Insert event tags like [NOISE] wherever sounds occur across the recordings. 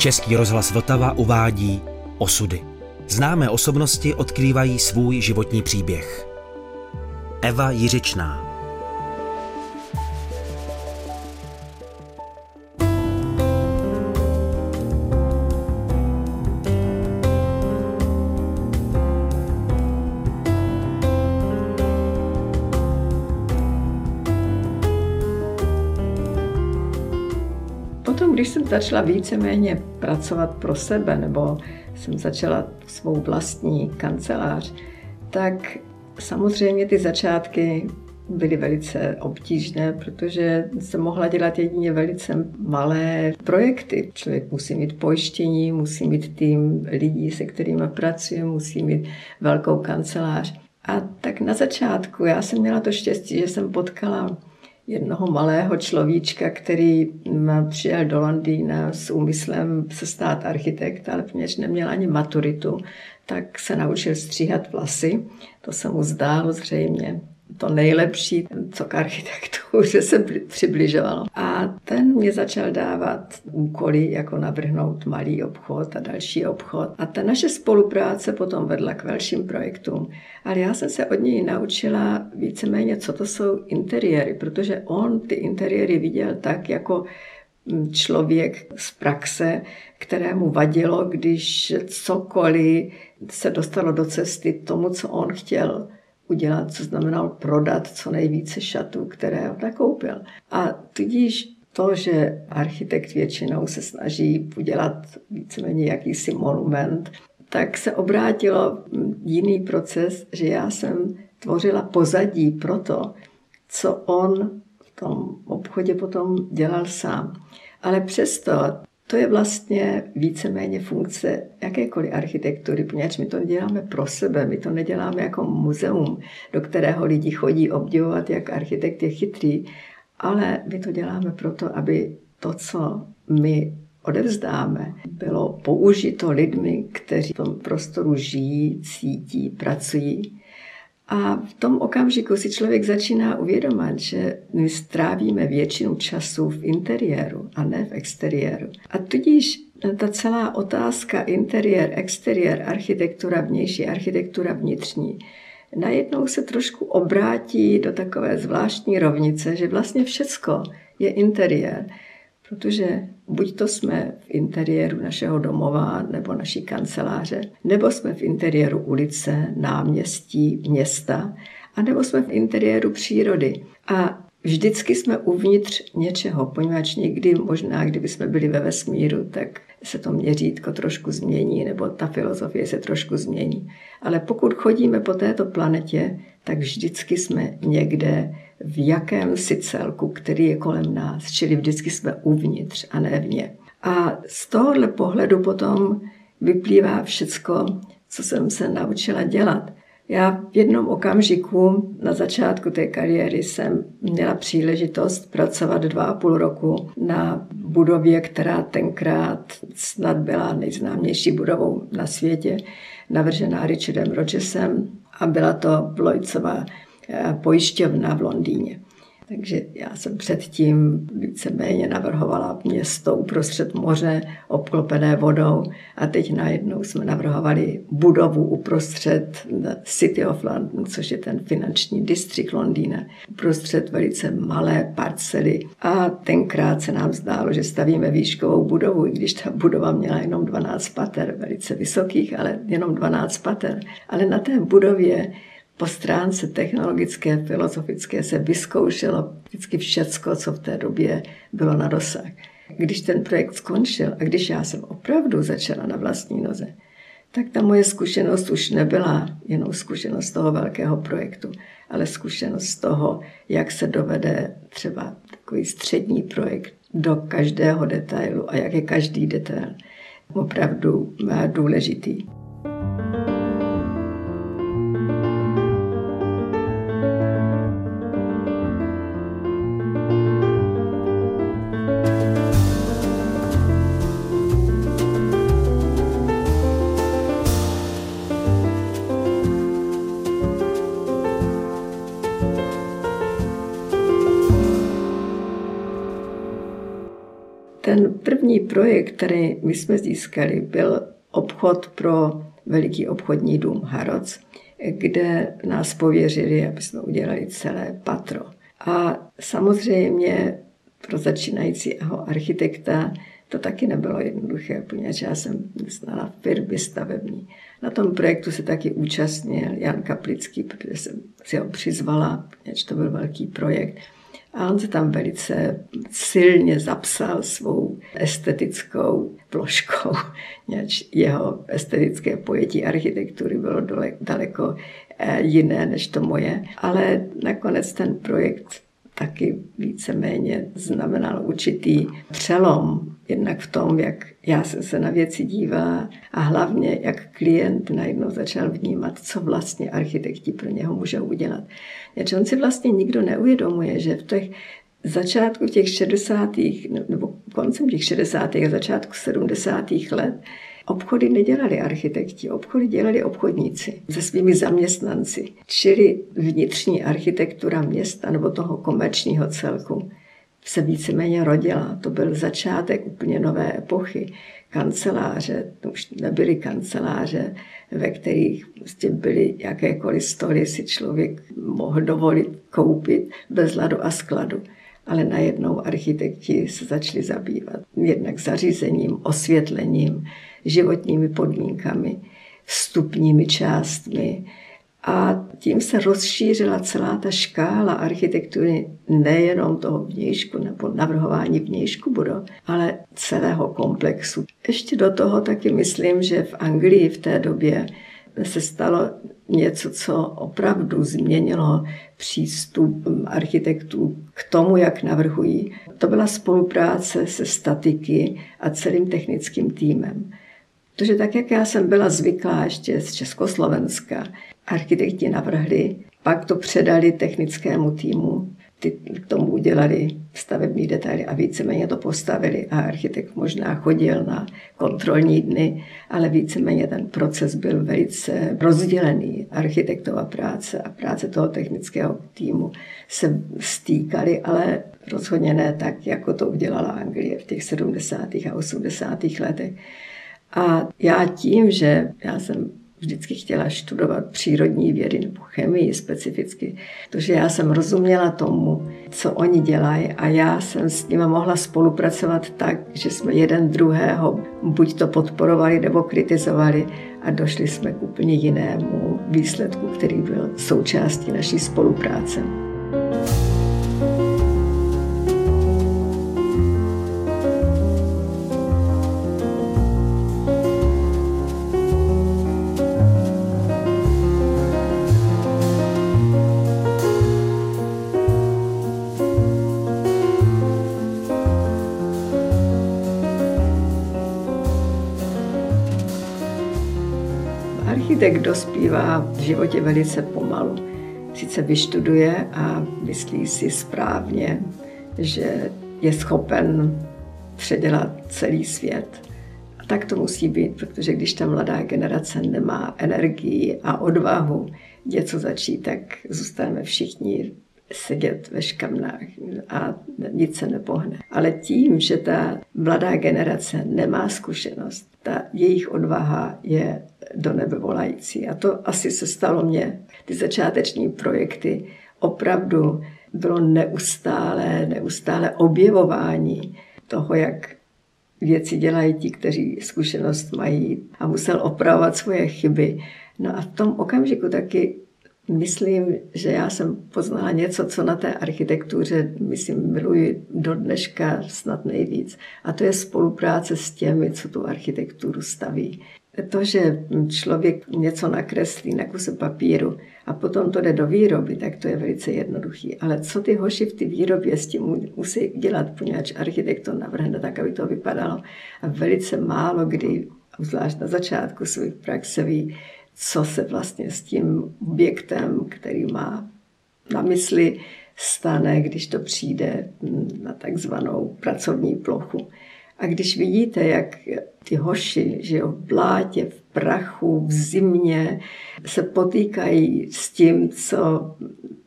Český rozhlas Vltava uvádí Osudy. Známé osobnosti odkrývají svůj životní příběh. Eva Jiřičná začala víceméně pracovat pro sebe, nebo jsem začala svou vlastní kancelář, tak samozřejmě ty začátky byly velice obtížné, protože jsem mohla dělat jedině velice malé projekty. Člověk musí mít pojištění, musí mít tým lidí, se kterými pracuje, musí mít velkou kancelář. A tak na začátku já jsem měla to štěstí, že jsem potkala jednoho malého človíčka, který přijel do Londýna s úmyslem se stát architekt, ale poněž neměl ani maturitu, tak se naučil stříhat vlasy. To se mu zdálo zřejmě to nejlepší, co k architektuře [LAUGHS] se přibližovalo. A ten mě začal dávat úkoly, jako navrhnout malý obchod a další obchod. A ta naše spolupráce potom vedla k velším projektům. Ale já jsem se od něj naučila víceméně, co to jsou interiéry, protože on ty interiéry viděl tak, jako člověk z praxe, kterému vadilo, když cokoliv se dostalo do cesty tomu, co on chtěl udělat, co znamenalo prodat co nejvíce šatů, které on nakoupil. A tudíž to, že architekt většinou se snaží udělat víceméně jakýsi monument, tak se obrátilo jiný proces, že já jsem tvořila pozadí pro to, co on v tom obchodě potom dělal sám. Ale přesto to je vlastně víceméně funkce jakékoliv architektury, poněvadž my to neděláme pro sebe, my to neděláme jako muzeum, do kterého lidi chodí obdivovat, jak architekt je chytrý, ale my to děláme proto, aby to, co my odevzdáme, bylo použito lidmi, kteří v tom prostoru žijí, cítí, pracují a v tom okamžiku si člověk začíná uvědomat, že my strávíme většinu času v interiéru a ne v exteriéru. A tudíž ta celá otázka interiér, exteriér, architektura vnější, architektura vnitřní, najednou se trošku obrátí do takové zvláštní rovnice, že vlastně všecko je interiér. Protože buď to jsme v interiéru našeho domova nebo naší kanceláře, nebo jsme v interiéru ulice, náměstí, města, a nebo jsme v interiéru přírody. A vždycky jsme uvnitř něčeho, poněvadž někdy možná, kdyby jsme byli ve vesmíru, tak se to měřítko trošku změní, nebo ta filozofie se trošku změní. Ale pokud chodíme po této planetě, tak vždycky jsme někde v jakémsi celku, který je kolem nás, čili vždycky jsme uvnitř a ne vně. A z tohohle pohledu potom vyplývá všecko, co jsem se naučila dělat. Já v jednom okamžiku na začátku té kariéry jsem měla příležitost pracovat dva a půl roku na budově, která tenkrát snad byla nejznámější budovou na světě, navržená Richardem Rogersem a byla to Lloydsova pojišťovna v Londýně. Takže já jsem předtím víceméně navrhovala město uprostřed moře, obklopené vodou a teď najednou jsme navrhovali budovu uprostřed City of London, což je ten finanční distrikt Londýna, uprostřed velice malé parcely. A tenkrát se nám zdálo, že stavíme výškovou budovu, i když ta budova měla jenom 12 pater, velice vysokých, ale jenom 12 pater. Ale na té budově po stránce technologické, filozofické se vyzkoušelo vždycky všecko, co v té době bylo na dosah. Když ten projekt skončil a když já jsem opravdu začala na vlastní noze, tak ta moje zkušenost už nebyla jenom zkušenost toho velkého projektu, ale zkušenost toho, jak se dovede třeba takový střední projekt do každého detailu a jak je každý detail opravdu důležitý. Ten první projekt, který my jsme získali, byl obchod pro veliký obchodní dům Haroc, kde nás pověřili, aby jsme udělali celé patro. A samozřejmě pro začínajícího architekta to taky nebylo jednoduché, poněvadž já jsem znala firmy stavební. Na tom projektu se taky účastnil Jan Kaplický, protože jsem si ho přizvala, poněvadž to byl velký projekt. A on se tam velice silně zapsal svou estetickou ploškou. [LAUGHS] Jeho estetické pojetí architektury bylo daleko eh, jiné než to moje. Ale nakonec ten projekt taky víceméně znamenal určitý přelom, jednak v tom, jak já jsem se na věci dívala a hlavně, jak klient najednou začal vnímat, co vlastně architekti pro něho můžou udělat. Jež on si vlastně nikdo neuvědomuje, že v těch začátku těch 60. nebo koncem těch 60. a začátku 70. let Obchody nedělali architekti, obchody dělali obchodníci se svými zaměstnanci. Čili vnitřní architektura města nebo toho komerčního celku se víceméně rodila. To byl začátek úplně nové epochy. Kanceláře, to už nebyly kanceláře, ve kterých prostě byly jakékoliv stoly, si člověk mohl dovolit koupit bez ladu a skladu ale najednou architekti se začali zabývat jednak zařízením, osvětlením, životními podmínkami, vstupními částmi. A tím se rozšířila celá ta škála architektury nejenom toho vnějšku nebo navrhování vnějšku budov, ale celého komplexu. Ještě do toho taky myslím, že v Anglii v té době se stalo něco, co opravdu změnilo přístup architektů k tomu, jak navrhují. To byla spolupráce se statiky a celým technickým týmem. Protože tak, jak já jsem byla zvyklá ještě z Československa, architekti navrhli, pak to předali technickému týmu, ty k tomu udělali stavební detaily a víceméně to postavili a architekt možná chodil na kontrolní dny, ale víceméně ten proces byl velice rozdělený. Architektova práce a práce toho technického týmu se stýkaly, ale rozhodně ne tak, jako to udělala Anglie v těch 70. a 80. letech. A já tím, že já jsem vždycky chtěla studovat přírodní vědy nebo chemii specificky, protože já jsem rozuměla tomu, co oni dělají a já jsem s nimi mohla spolupracovat tak, že jsme jeden druhého buď to podporovali nebo kritizovali a došli jsme k úplně jinému výsledku, který byl součástí naší spolupráce. Architekt dospívá v životě velice pomalu. Sice vyštuduje a myslí si správně, že je schopen předělat celý svět. A tak to musí být, protože když ta mladá generace nemá energii a odvahu něco začít, tak zůstaneme všichni sedět ve škamnách a nic se nepohne. Ale tím, že ta mladá generace nemá zkušenost, ta jejich odvaha je do nebe volající. A to asi se stalo mně. Ty začáteční projekty opravdu bylo neustále, neustále objevování toho, jak věci dělají ti, kteří zkušenost mají a musel opravovat svoje chyby. No a v tom okamžiku taky myslím, že já jsem poznala něco, co na té architektuře, myslím, miluji do dneška snad nejvíc. A to je spolupráce s těmi, co tu architekturu staví. To, že člověk něco nakreslí na kuse papíru a potom to jde do výroby, tak to je velice jednoduchý. Ale co ty hoši v té výrobě s tím musí dělat, poněvadž architekt to navrhne tak, aby to vypadalo. A velice málo kdy, zvlášť na začátku svých praxe, ví, co se vlastně s tím objektem, který má na mysli, stane, když to přijde na takzvanou pracovní plochu. A když vidíte, jak ty hoši že v blátě, v prachu, v zimě se potýkají s tím, co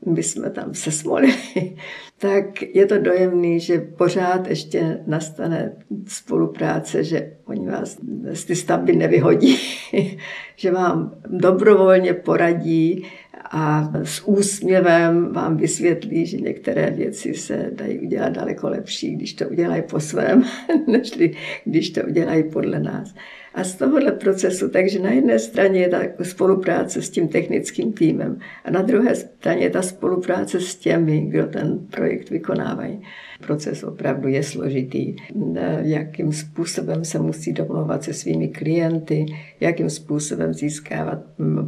my jsme tam se smolili, tak je to dojemný, že pořád ještě nastane spolupráce, že oni vás z ty stavby nevyhodí, [LAUGHS] že vám dobrovolně poradí a s úsměvem vám vysvětlí, že některé věci se dají udělat daleko lepší, když to udělají po svém, [LAUGHS] než když to udělají podle nás. A z tohohle procesu, takže na jedné straně je ta spolupráce s tím technickým týmem a na druhé straně je ta spolupráce s těmi, kdo ten projekt vykonávají. Proces opravdu je složitý. Jakým způsobem se musí domlouvat se svými klienty, jakým způsobem získávat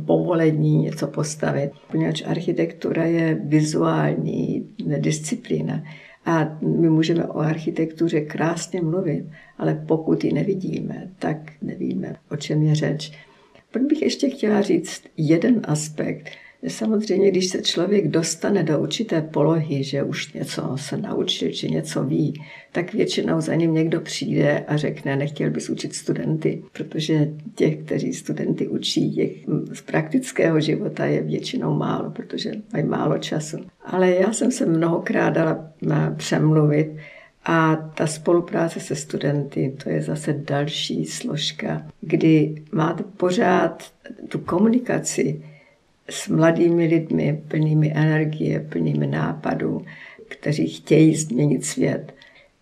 povolení něco postavit. Poněvadž architektura je vizuální disciplína. A my můžeme o architektuře krásně mluvit, ale pokud ji nevidíme, tak nevíme, o čem je řeč. Proč bych ještě chtěla říct jeden aspekt, Samozřejmě, když se člověk dostane do určité polohy, že už něco se naučil, či něco ví, tak většinou za ním někdo přijde a řekne, nechtěl bys učit studenty, protože těch, kteří studenty učí, těch z praktického života je většinou málo, protože mají málo času. Ale já jsem se mnohokrát dala přemluvit a ta spolupráce se studenty, to je zase další složka, kdy máte pořád tu komunikaci, s mladými lidmi, plnými energie, plnými nápadů, kteří chtějí změnit svět.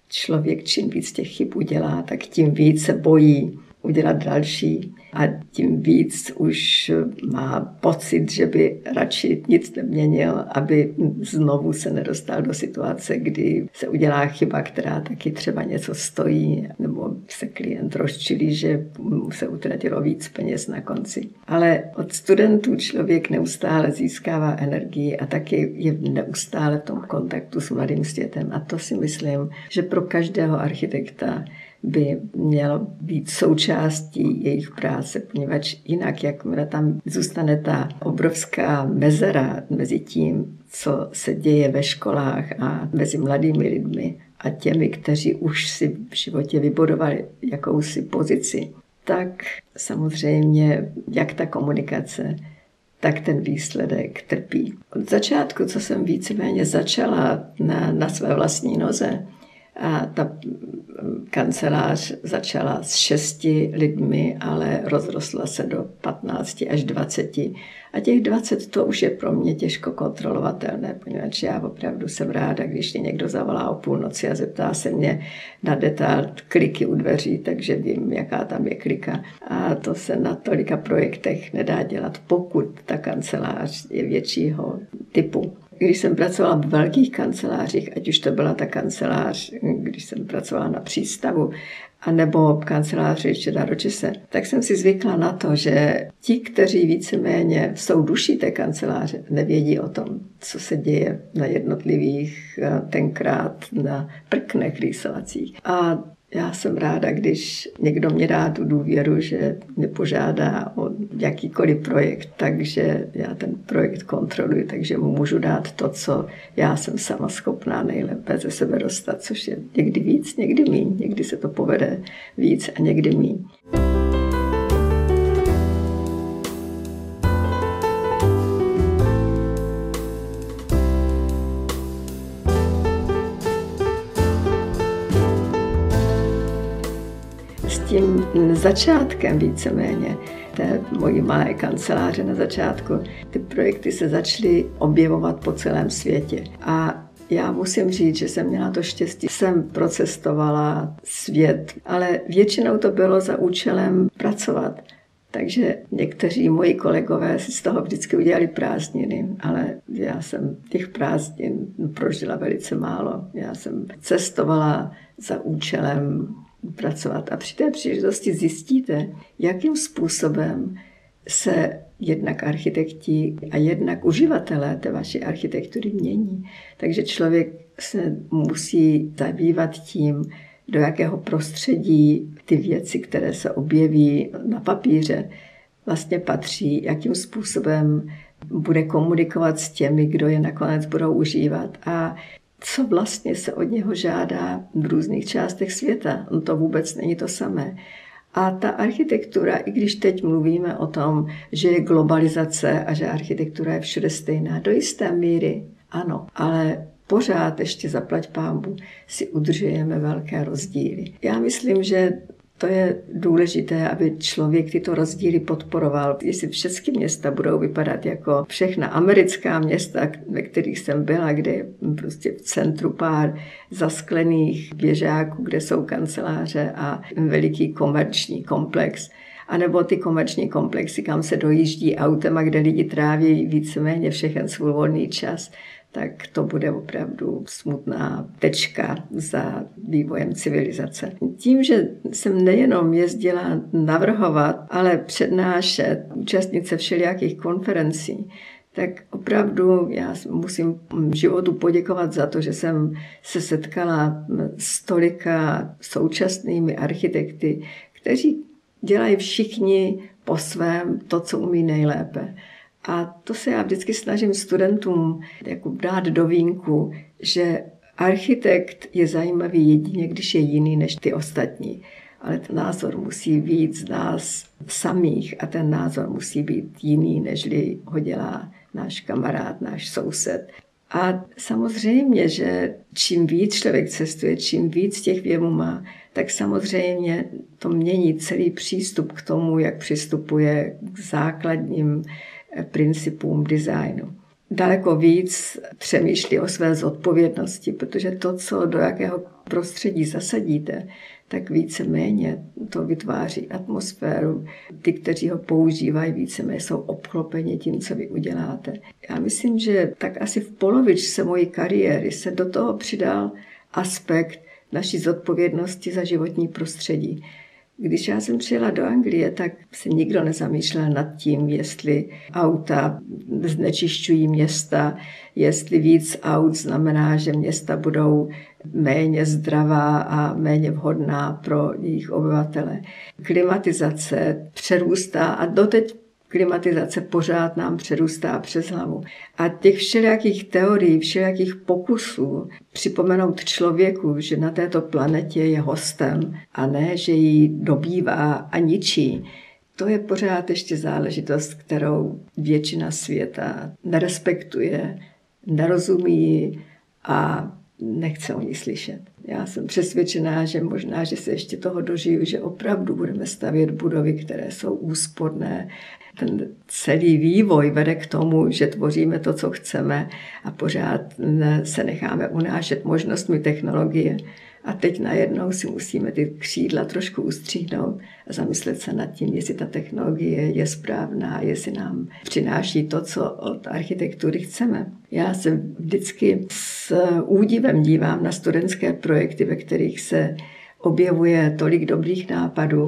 Člověk čím víc těch chyb udělá, tak tím víc se bojí udělat další a tím víc už má pocit, že by radši nic neměnil, aby znovu se nedostal do situace, kdy se udělá chyba, která taky třeba něco stojí, nebo se klient rozčilí, že se utratilo víc peněz na konci. Ale od studentů člověk neustále získává energii a taky je neustále v tom kontaktu s mladým světem. A to si myslím, že pro každého architekta by mělo být součástí jejich práce, poněvadž jinak, jakmile tam zůstane ta obrovská mezera mezi tím, co se děje ve školách a mezi mladými lidmi a těmi, kteří už si v životě vybudovali jakousi pozici, tak samozřejmě jak ta komunikace, tak ten výsledek trpí. Od začátku, co jsem víceméně začala na, na své vlastní noze, a ta kancelář začala s šesti lidmi, ale rozrostla se do 15 až 20. A těch 20 to už je pro mě těžko kontrolovatelné, poněvadž já opravdu jsem ráda, když mě někdo zavolá o půlnoci a zeptá se mě na detail kliky u dveří, takže vím, jaká tam je klika. A to se na tolika projektech nedá dělat, pokud ta kancelář je většího typu. Když jsem pracovala v velkých kancelářích, ať už to byla ta kancelář, když jsem pracovala na přístavu, anebo kanceláři ještě Daročise, tak jsem si zvykla na to, že ti, kteří víceméně jsou duší té kanceláře, nevědí o tom, co se děje na jednotlivých eh, tenkrát na prknech rýsovacích. A já jsem ráda, když někdo mě dá tu důvěru, že mě požádá o jakýkoliv projekt, takže já ten projekt kontroluji, takže mu můžu dát to, co já jsem sama schopná nejlépe ze sebe dostat, což je někdy víc, někdy míň, někdy se to povede víc a někdy míň. Začátkem víceméně té mojí malé kanceláře na začátku, ty projekty se začaly objevovat po celém světě. A já musím říct, že jsem měla to štěstí. Jsem procestovala svět, ale většinou to bylo za účelem pracovat. Takže někteří moji kolegové si z toho vždycky udělali prázdniny, ale já jsem těch prázdnin prožila velice málo. Já jsem cestovala za účelem pracovat. A při té příležitosti zjistíte, jakým způsobem se jednak architekti a jednak uživatelé té vaší architektury mění. Takže člověk se musí zabývat tím, do jakého prostředí ty věci, které se objeví na papíře, vlastně patří, jakým způsobem bude komunikovat s těmi, kdo je nakonec budou užívat a co vlastně se od něho žádá v různých částech světa. On to vůbec není to samé. A ta architektura, i když teď mluvíme o tom, že je globalizace a že architektura je všude stejná, do jisté míry ano, ale pořád ještě zaplať pámbu si udržujeme velké rozdíly. Já myslím, že to je důležité, aby člověk tyto rozdíly podporoval. Jestli všechny města budou vypadat jako všechna americká města, ve kterých jsem byla, kde je prostě v centru pár zasklených běžáků, kde jsou kanceláře a veliký komerční komplex, anebo ty komerční komplexy, kam se dojíždí autem a kde lidi tráví víceméně všechen svůj volný čas, tak to bude opravdu smutná tečka za vývojem civilizace. Tím, že jsem nejenom jezdila navrhovat, ale přednášet, účastnit se všelijakých konferencí, tak opravdu já musím životu poděkovat za to, že jsem se setkala s tolika současnými architekty, kteří dělají všichni po svém to, co umí nejlépe. A to se já vždycky snažím studentům jako dát do vínku, že architekt je zajímavý jedině, když je jiný než ty ostatní. Ale ten názor musí být z nás samých a ten názor musí být jiný, nežli ho dělá náš kamarád, náš soused. A samozřejmě, že čím víc člověk cestuje, čím víc těch věmů má, tak samozřejmě to mění celý přístup k tomu, jak přistupuje k základním principům designu. Daleko víc přemýšlí o své zodpovědnosti, protože to, co do jakého prostředí zasadíte, tak víceméně to vytváří atmosféru. Ty, kteří ho používají, víceméně jsou obklopeni tím, co vy uděláte. Já myslím, že tak asi v polovičce mojí kariéry se do toho přidal aspekt naší zodpovědnosti za životní prostředí. Když já jsem přijela do Anglie, tak se nikdo nezamýšlel nad tím, jestli auta znečišťují města, jestli víc aut znamená, že města budou méně zdravá a méně vhodná pro jejich obyvatele. Klimatizace přerůstá a doteď klimatizace pořád nám přerůstá přes hlavu. A těch všelijakých teorií, všelijakých pokusů připomenout člověku, že na této planetě je hostem a ne, že ji dobývá a ničí, to je pořád ještě záležitost, kterou většina světa nerespektuje, nerozumí a nechce o ní slyšet. Já jsem přesvědčená, že možná, že se ještě toho dožiju, že opravdu budeme stavět budovy, které jsou úsporné, ten celý vývoj vede k tomu, že tvoříme to, co chceme a pořád se necháme unášet možnostmi technologie. A teď najednou si musíme ty křídla trošku ustříhnout a zamyslet se nad tím, jestli ta technologie je správná, jestli nám přináší to, co od architektury chceme. Já se vždycky s údivem dívám na studentské projekty, ve kterých se objevuje tolik dobrých nápadů,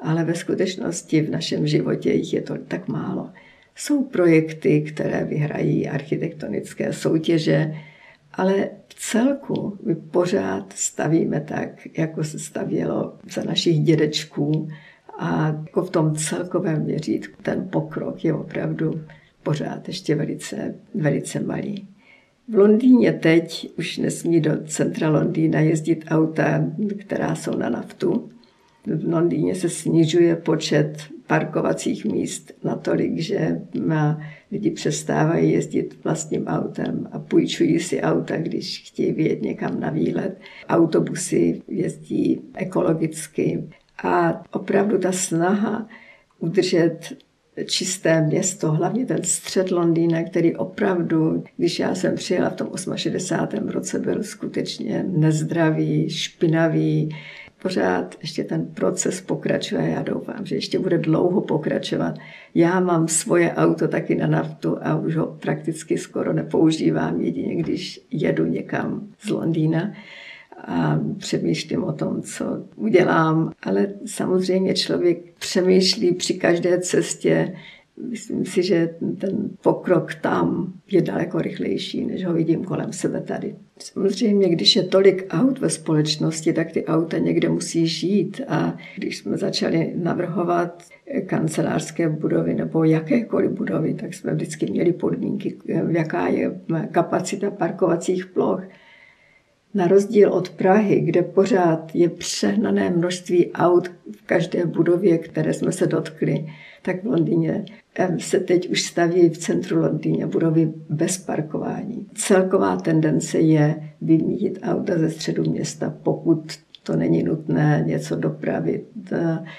ale ve skutečnosti v našem životě jich je to tak málo. Jsou projekty, které vyhrají architektonické soutěže, ale v celku my pořád stavíme tak, jako se stavělo za našich dědečků a jako v tom celkovém měřítku ten pokrok je opravdu pořád ještě velice, velice malý. V Londýně teď už nesmí do centra Londýna jezdit auta, která jsou na naftu, v Londýně se snižuje počet parkovacích míst natolik, že má lidi přestávají jezdit vlastním autem a půjčují si auta, když chtějí vyjet někam na výlet. Autobusy jezdí ekologicky a opravdu ta snaha udržet čisté město, hlavně ten střed Londýna, který opravdu, když já jsem přijela v tom 68. roce, byl skutečně nezdravý, špinavý, pořád ještě ten proces pokračuje. Já doufám, že ještě bude dlouho pokračovat. Já mám svoje auto taky na naftu a už ho prakticky skoro nepoužívám, jedině když jedu někam z Londýna a přemýšlím o tom, co udělám. Ale samozřejmě člověk přemýšlí při každé cestě, Myslím si, že ten pokrok tam je daleko rychlejší, než ho vidím kolem sebe tady. Samozřejmě, když je tolik aut ve společnosti, tak ty auta někde musí žít. A když jsme začali navrhovat kancelářské budovy nebo jakékoliv budovy, tak jsme vždycky měli podmínky, jaká je kapacita parkovacích ploch. Na rozdíl od Prahy, kde pořád je přehnané množství aut v každé budově, které jsme se dotkli, tak v Londýně se teď už staví v centru Londýně budovy bez parkování. Celková tendence je vymítit auta ze středu města, pokud to není nutné něco dopravit,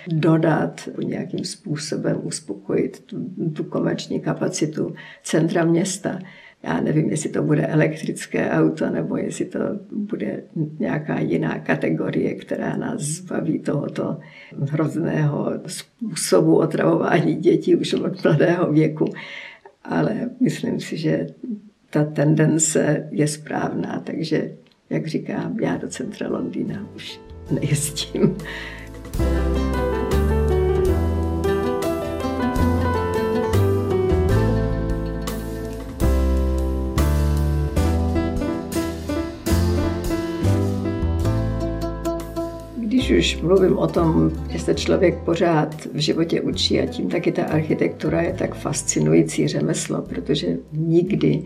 dodat, nějakým způsobem uspokojit tu, tu komerční kapacitu centra města. Já nevím, jestli to bude elektrické auto, nebo jestli to bude nějaká jiná kategorie, která nás zbaví tohoto hrozného způsobu otravování dětí už od mladého věku. Ale myslím si, že ta tendence je správná, takže, jak říkám, já do centra Londýna už nejezdím. Když už mluvím o tom, že se člověk pořád v životě učí a tím taky ta architektura je tak fascinující řemeslo, protože nikdy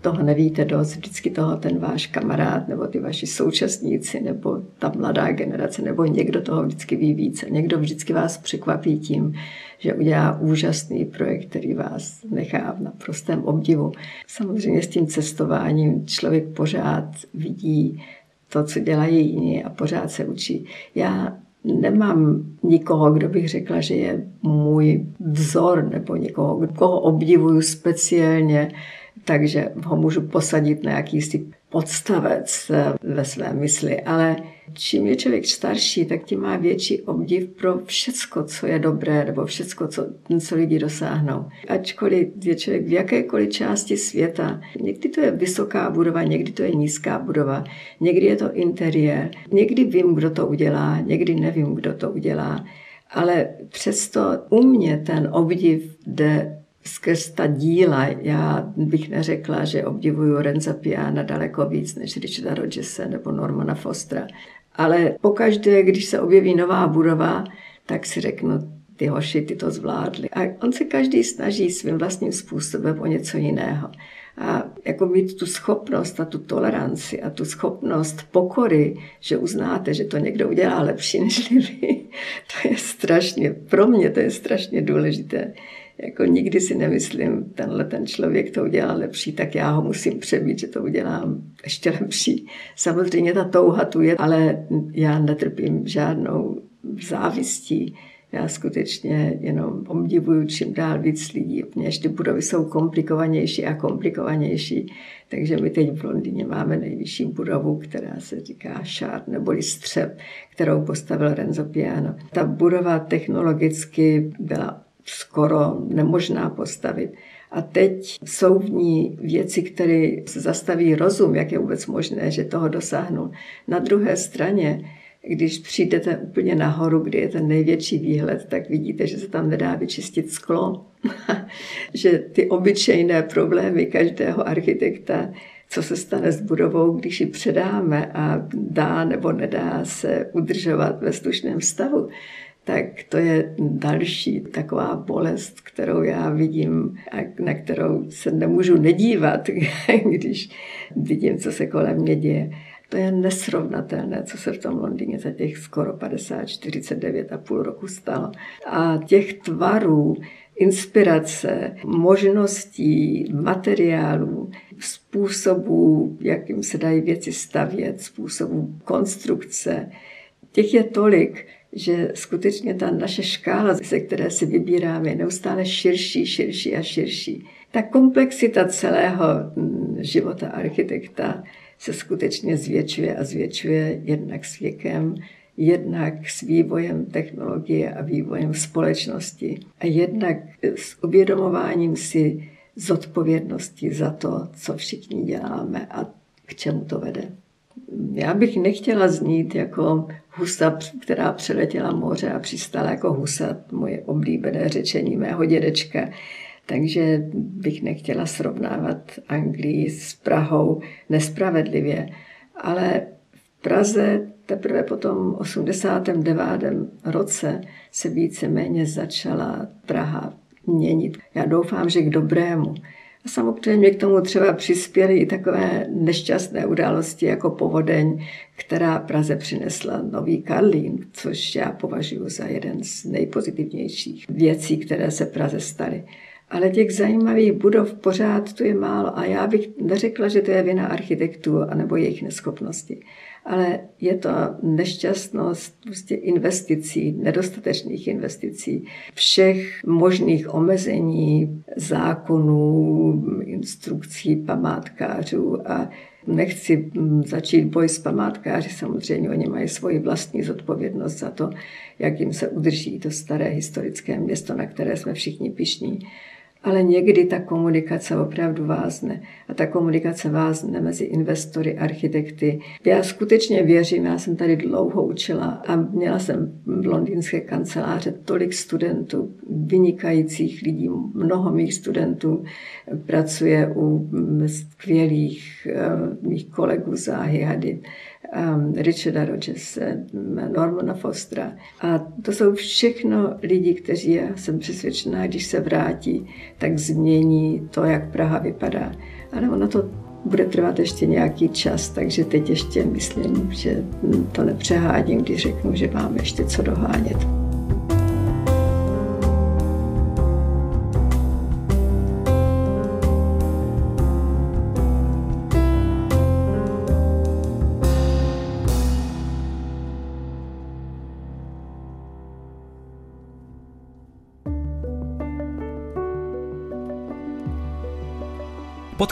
toho nevíte dost, vždycky toho ten váš kamarád, nebo ty vaši současníci, nebo ta mladá generace, nebo někdo toho vždycky ví více. Někdo vždycky vás překvapí tím, že udělá úžasný projekt, který vás nechá v naprostém obdivu. Samozřejmě s tím cestováním člověk pořád vidí to, co dělají jiní a pořád se učí. Já nemám nikoho, kdo bych řekla, že je můj vzor nebo někoho, koho obdivuju speciálně, takže ho můžu posadit na jakýsi podstavec eh, ve své mysli, ale čím je člověk starší, tak tím má větší obdiv pro všecko, co je dobré, nebo všecko, co, co lidi dosáhnou. Ačkoliv je člověk v jakékoliv části světa, někdy to je vysoká budova, někdy to je nízká budova, někdy je to interiér, někdy vím, kdo to udělá, někdy nevím, kdo to udělá, ale přesto u mě ten obdiv jde skrz ta díla, já bych neřekla, že obdivuju Renza Piana daleko víc než Richarda Rodgese nebo Normana Fostra. Ale pokaždé, když se objeví nová budova, tak si řeknu, ty hoši, ty to zvládli. A on se každý snaží svým vlastním způsobem o něco jiného. A jako mít tu schopnost a tu toleranci a tu schopnost pokory, že uznáte, že to někdo udělá lepší než [LAUGHS] vy, to je strašně, pro mě to je strašně důležité jako nikdy si nemyslím, tenhle ten člověk to udělá lepší, tak já ho musím přebít, že to udělám ještě lepší. Samozřejmě ta touha tu je, ale já netrpím žádnou závistí. Já skutečně jenom obdivuju čím dál víc lidí. Měž ty budovy jsou komplikovanější a komplikovanější. Takže my teď v Londýně máme nejvyšší budovu, která se říká Shard neboli Střep, kterou postavil Renzo Piano. Ta budova technologicky byla skoro nemožná postavit. A teď jsou v ní věci, které se zastaví rozum, jak je vůbec možné, že toho dosáhnu. Na druhé straně, když přijdete úplně nahoru, kde je ten největší výhled, tak vidíte, že se tam nedá vyčistit sklo. [LAUGHS] že ty obyčejné problémy každého architekta, co se stane s budovou, když ji předáme a dá nebo nedá se udržovat ve slušném stavu, tak to je další taková bolest, kterou já vidím a na kterou se nemůžu nedívat, [LAUGHS] když vidím, co se kolem mě děje. To je nesrovnatelné, co se v tom Londýně za těch skoro 50, 49 a půl roku stalo. A těch tvarů, inspirace, možností, materiálů, způsobů, jakým se dají věci stavět, způsobů konstrukce, těch je tolik, že skutečně ta naše škála, ze které si vybíráme, je neustále širší, širší a širší. Ta komplexita celého mm, života architekta se skutečně zvětšuje a zvětšuje jednak s věkem, jednak s vývojem technologie a vývojem společnosti a jednak s uvědomováním si zodpovědnosti za to, co všichni děláme a k čemu to vede. Já bych nechtěla znít jako husa, která přeletěla moře a přistála jako husa, moje oblíbené řečení mého dědečka. Takže bych nechtěla srovnávat Anglii s Prahou nespravedlivě. Ale v Praze teprve po tom 89. roce se víceméně začala Praha měnit. Já doufám, že k dobrému. A samozřejmě k tomu třeba přispěly i takové nešťastné události jako povodeň, která Praze přinesla nový Karlín, což já považuji za jeden z nejpozitivnějších věcí, které se Praze staly. Ale těch zajímavých budov pořád tu je málo a já bych neřekla, že to je vina architektů anebo jejich neschopnosti. Ale je to nešťastnost prostě investicí, nedostatečných investicí, všech možných omezení, zákonů, instrukcí památkářů. A nechci začít boj s památkáři, samozřejmě oni mají svoji vlastní zodpovědnost za to, jak jim se udrží to staré historické město, na které jsme všichni pišní ale někdy ta komunikace opravdu vázne. A ta komunikace vázne mezi investory, architekty. Já skutečně věřím, já jsem tady dlouho učila a měla jsem v londýnské kanceláře tolik studentů, vynikajících lidí, mnoho mých studentů pracuje u skvělých uh, mých kolegů záhy Hadid um, Richarda Rogerse, Normana Fostera. A to jsou všechno lidi, kteří, já jsem přesvědčená, když se vrátí, tak změní to, jak Praha vypadá. Ale ono to bude trvat ještě nějaký čas, takže teď ještě myslím, že to nepřehádím, když řeknu, že máme ještě co dohánět.